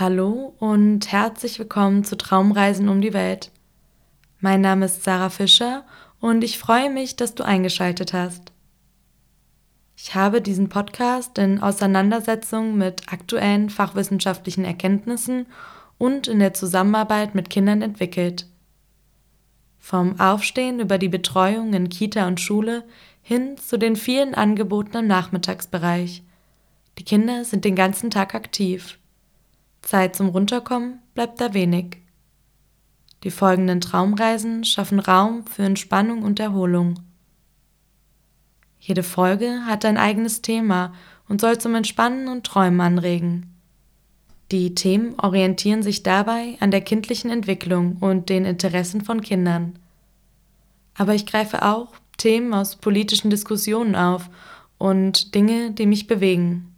Hallo und herzlich willkommen zu Traumreisen um die Welt. Mein Name ist Sarah Fischer und ich freue mich, dass du eingeschaltet hast. Ich habe diesen Podcast in Auseinandersetzung mit aktuellen fachwissenschaftlichen Erkenntnissen und in der Zusammenarbeit mit Kindern entwickelt. Vom Aufstehen über die Betreuung in Kita und Schule hin zu den vielen Angeboten im Nachmittagsbereich. Die Kinder sind den ganzen Tag aktiv. Zeit zum Runterkommen bleibt da wenig. Die folgenden Traumreisen schaffen Raum für Entspannung und Erholung. Jede Folge hat ein eigenes Thema und soll zum Entspannen und Träumen anregen. Die Themen orientieren sich dabei an der kindlichen Entwicklung und den Interessen von Kindern. Aber ich greife auch Themen aus politischen Diskussionen auf und Dinge, die mich bewegen.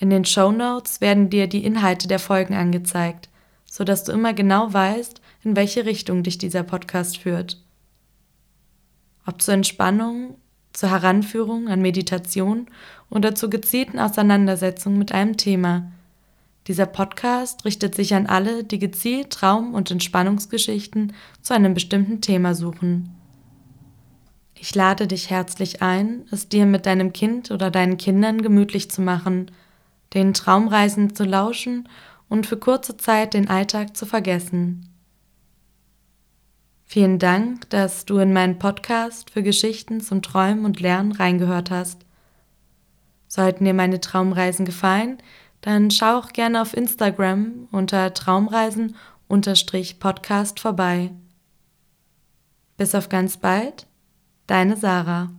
In den Show Notes werden dir die Inhalte der Folgen angezeigt, sodass du immer genau weißt, in welche Richtung dich dieser Podcast führt. Ob zur Entspannung, zur Heranführung an Meditation oder zur gezielten Auseinandersetzung mit einem Thema. Dieser Podcast richtet sich an alle, die gezielt Traum- und Entspannungsgeschichten zu einem bestimmten Thema suchen. Ich lade dich herzlich ein, es dir mit deinem Kind oder deinen Kindern gemütlich zu machen – den Traumreisen zu lauschen und für kurze Zeit den Alltag zu vergessen. Vielen Dank, dass du in meinen Podcast für Geschichten zum Träumen und Lernen reingehört hast. Sollten dir meine Traumreisen gefallen, dann schau auch gerne auf Instagram unter Traumreisen-Podcast vorbei. Bis auf ganz bald, deine Sarah.